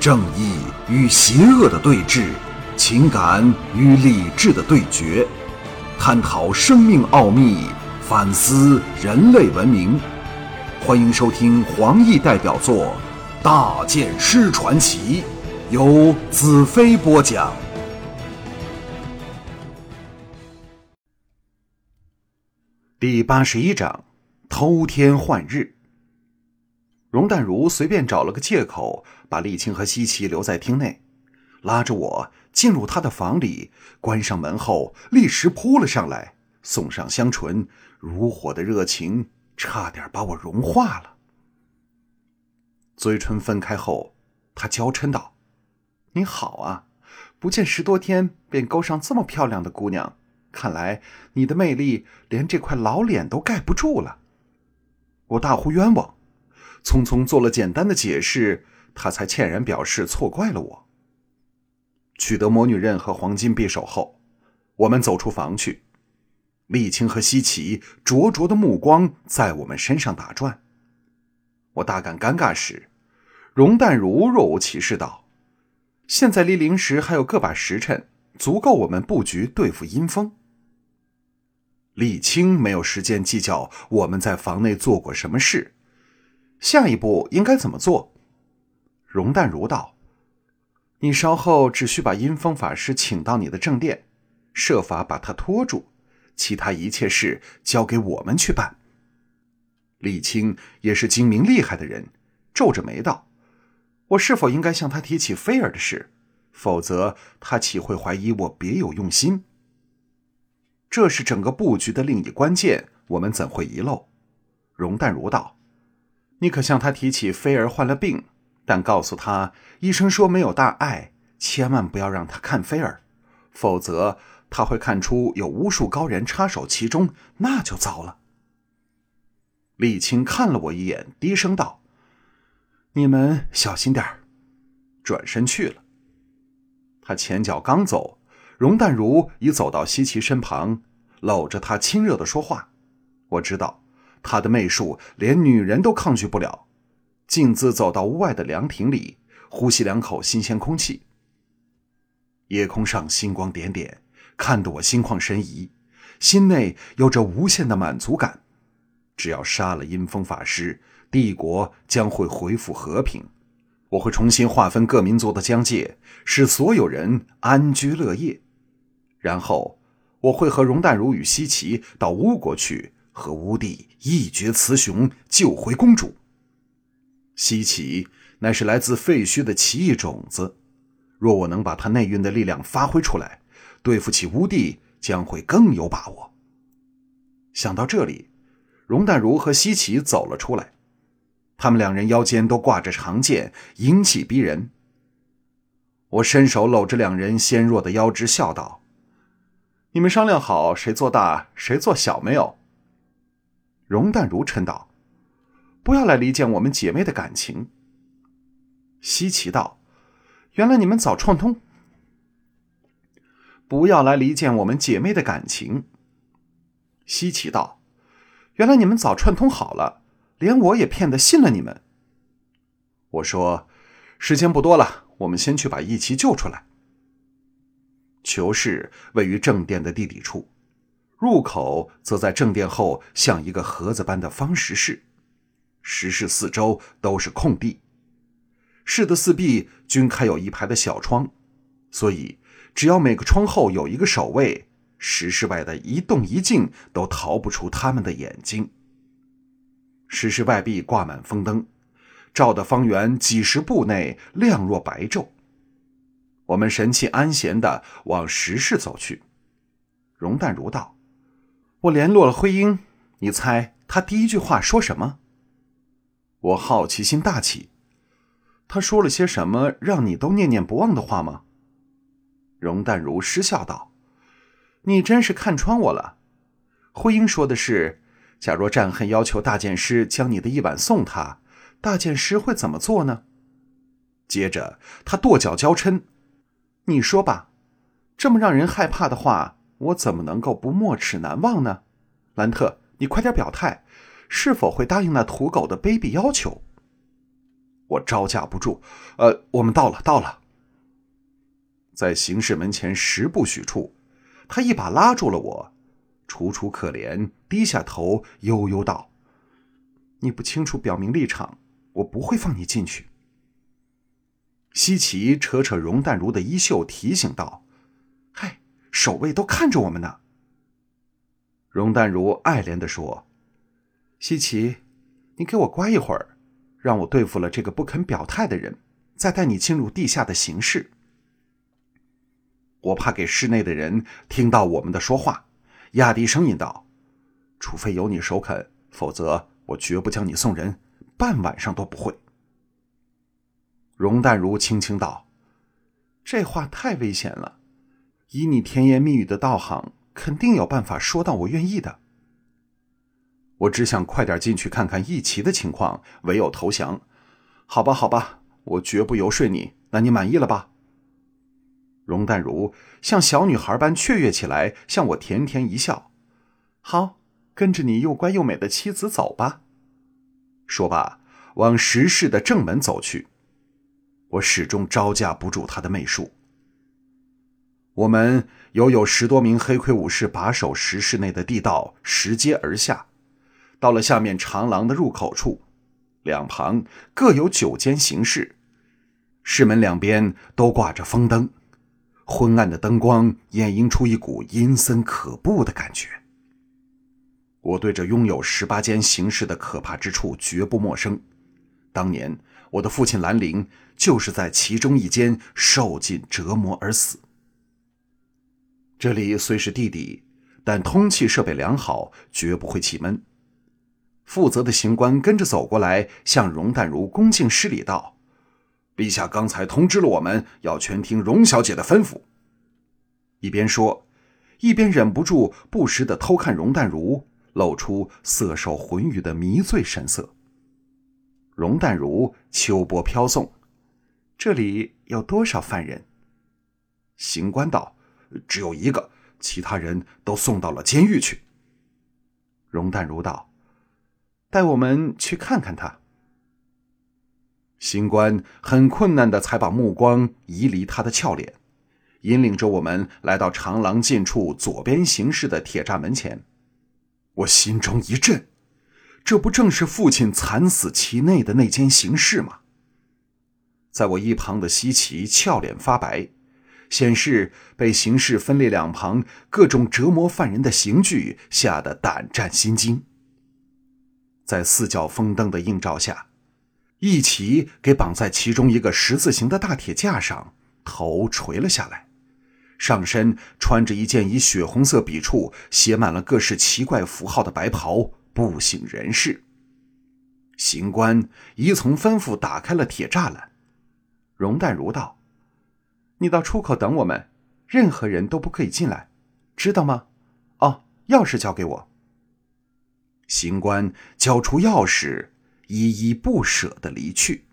正义与邪恶的对峙，情感与理智的对决，探讨生命奥秘，反思人类文明。欢迎收听黄奕代表作《大剑师传奇》，由子飞播讲。第八十一章：偷天换日。容淡如随便找了个借口，把丽青和西岐留在厅内，拉着我进入他的房里，关上门后，立时扑了上来，送上香醇，如火的热情差点把我融化了。嘴唇分开后，他娇嗔道：“你好啊，不见十多天便勾上这么漂亮的姑娘，看来你的魅力连这块老脸都盖不住了。”我大呼冤枉。匆匆做了简单的解释，他才歉然表示错怪了我。取得魔女刃和黄金匕首后，我们走出房去。沥青和西岐灼灼的目光在我们身上打转。我大感尴尬时，容淡如若无其事道：“现在离灵石还有个把时辰，足够我们布局对付阴风。”沥青没有时间计较我们在房内做过什么事。下一步应该怎么做？容淡如道：“你稍后只需把阴风法师请到你的正殿，设法把他拖住，其他一切事交给我们去办。”李青也是精明厉害的人，皱着眉道：“我是否应该向他提起菲儿的事？否则他岂会怀疑我别有用心？这是整个布局的另一关键，我们怎会遗漏？”容淡如道。你可向他提起菲儿患了病，但告诉他医生说没有大碍，千万不要让他看菲儿，否则他会看出有巫术高人插手其中，那就糟了。李青看了我一眼，低声道：“你们小心点。”转身去了。他前脚刚走，容淡如已走到西岐身旁，搂着他亲热的说话。我知道。他的媚术连女人都抗拒不了，径自走到屋外的凉亭里，呼吸两口新鲜空气。夜空上星光点点，看得我心旷神怡，心内有着无限的满足感。只要杀了阴风法师，帝国将会恢复和平，我会重新划分各民族的疆界，使所有人安居乐业。然后，我会和容淡如与西岐到巫国去。和乌帝一决雌雄，救回公主。西岐乃是来自废墟的奇异种子，若我能把它内蕴的力量发挥出来，对付起乌帝将会更有把握。想到这里，容淡如和西岐走了出来，他们两人腰间都挂着长剑，英气逼人。我伸手搂着两人纤弱的腰肢，笑道：“你们商量好谁做大，谁做小没有？”容淡如嗔道：“不要来离间我们姐妹的感情。”西岐道：“原来你们早串通。”不要来离间我们姐妹的感情。西岐道：“原来你们早串通好了，连我也骗得信了你们。”我说：“时间不多了，我们先去把义旗救出来。”囚室位于正殿的地底处。入口则在正殿后，像一个盒子般的方石室，石室四周都是空地，室的四壁均开有一排的小窗，所以只要每个窗后有一个守卫，石室外的一动一静都逃不出他们的眼睛。石室外壁挂满风灯，照得方圆几十步内亮若白昼。我们神气安闲地往石室走去。容淡如道。我联络了徽英，你猜他第一句话说什么？我好奇心大起，他说了些什么让你都念念不忘的话吗？容淡如失笑道：“你真是看穿我了。徽英说的是，假若战恨要求大剑师将你的一碗送他，大剑师会怎么做呢？”接着他跺脚娇嗔：“你说吧，这么让人害怕的话。”我怎么能够不没齿难忘呢？兰特，你快点表态，是否会答应那土狗的卑鄙要求？我招架不住，呃，我们到了，到了。在刑事门前十步许处，他一把拉住了我，楚楚可怜，低下头，悠悠道：“你不清楚表明立场，我不会放你进去。”西奇扯扯容淡如的衣袖，提醒道：“，守卫都看着我们呢。”容淡如爱怜的说：“西奇，你给我乖一会儿。”让我对付了这个不肯表态的人，再带你进入地下的形式。我怕给室内的人听到我们的说话，压低声音道：“除非有你首肯，否则我绝不将你送人，半晚上都不会。”容淡如轻轻道：“这话太危险了，以你甜言蜜语的道行，肯定有办法说到我愿意的。”我只想快点进去看看义旗的情况，唯有投降。好吧，好吧，我绝不游说你。那你满意了吧？容淡如像小女孩般雀跃起来，向我甜甜一笑。好，跟着你又乖又美的妻子走吧。说罢，往石室的正门走去。我始终招架不住他的媚术。我们犹有十多名黑盔武士把守石室内的地道，拾阶而下。到了下面长廊的入口处，两旁各有九间行室，室门两边都挂着风灯，昏暗的灯光掩映出一股阴森可怖的感觉。我对这拥有十八间行室的可怕之处绝不陌生，当年我的父亲兰陵就是在其中一间受尽折磨而死。这里虽是地底，但通气设备良好，绝不会起闷。负责的刑官跟着走过来，向容淡如恭敬施礼道：“陛下刚才通知了我们，要全听容小姐的吩咐。”一边说，一边忍不住不时的偷看容淡如，露出色受浑欲的迷醉神色。容淡如秋波飘送，这里有多少犯人？刑官道：“只有一个，其他人都送到了监狱去。”容淡如道。带我们去看看他。刑官很困难的才把目光移离他的俏脸，引领着我们来到长廊近处左边行室的铁栅门前。我心中一震，这不正是父亲惨死其内的那间刑室吗？在我一旁的西奇俏脸发白，显示被刑室分列两旁各种折磨犯人的刑具吓得胆战心惊。在四角风灯的映照下，一齐给绑在其中一个十字形的大铁架上，头垂了下来，上身穿着一件以血红色笔触写满了各式奇怪符号的白袍，不省人事。刑官依从吩咐打开了铁栅栏，容淡如道：“你到出口等我们，任何人都不可以进来，知道吗？哦，钥匙交给我。”行官交出钥匙，依依不舍的离去。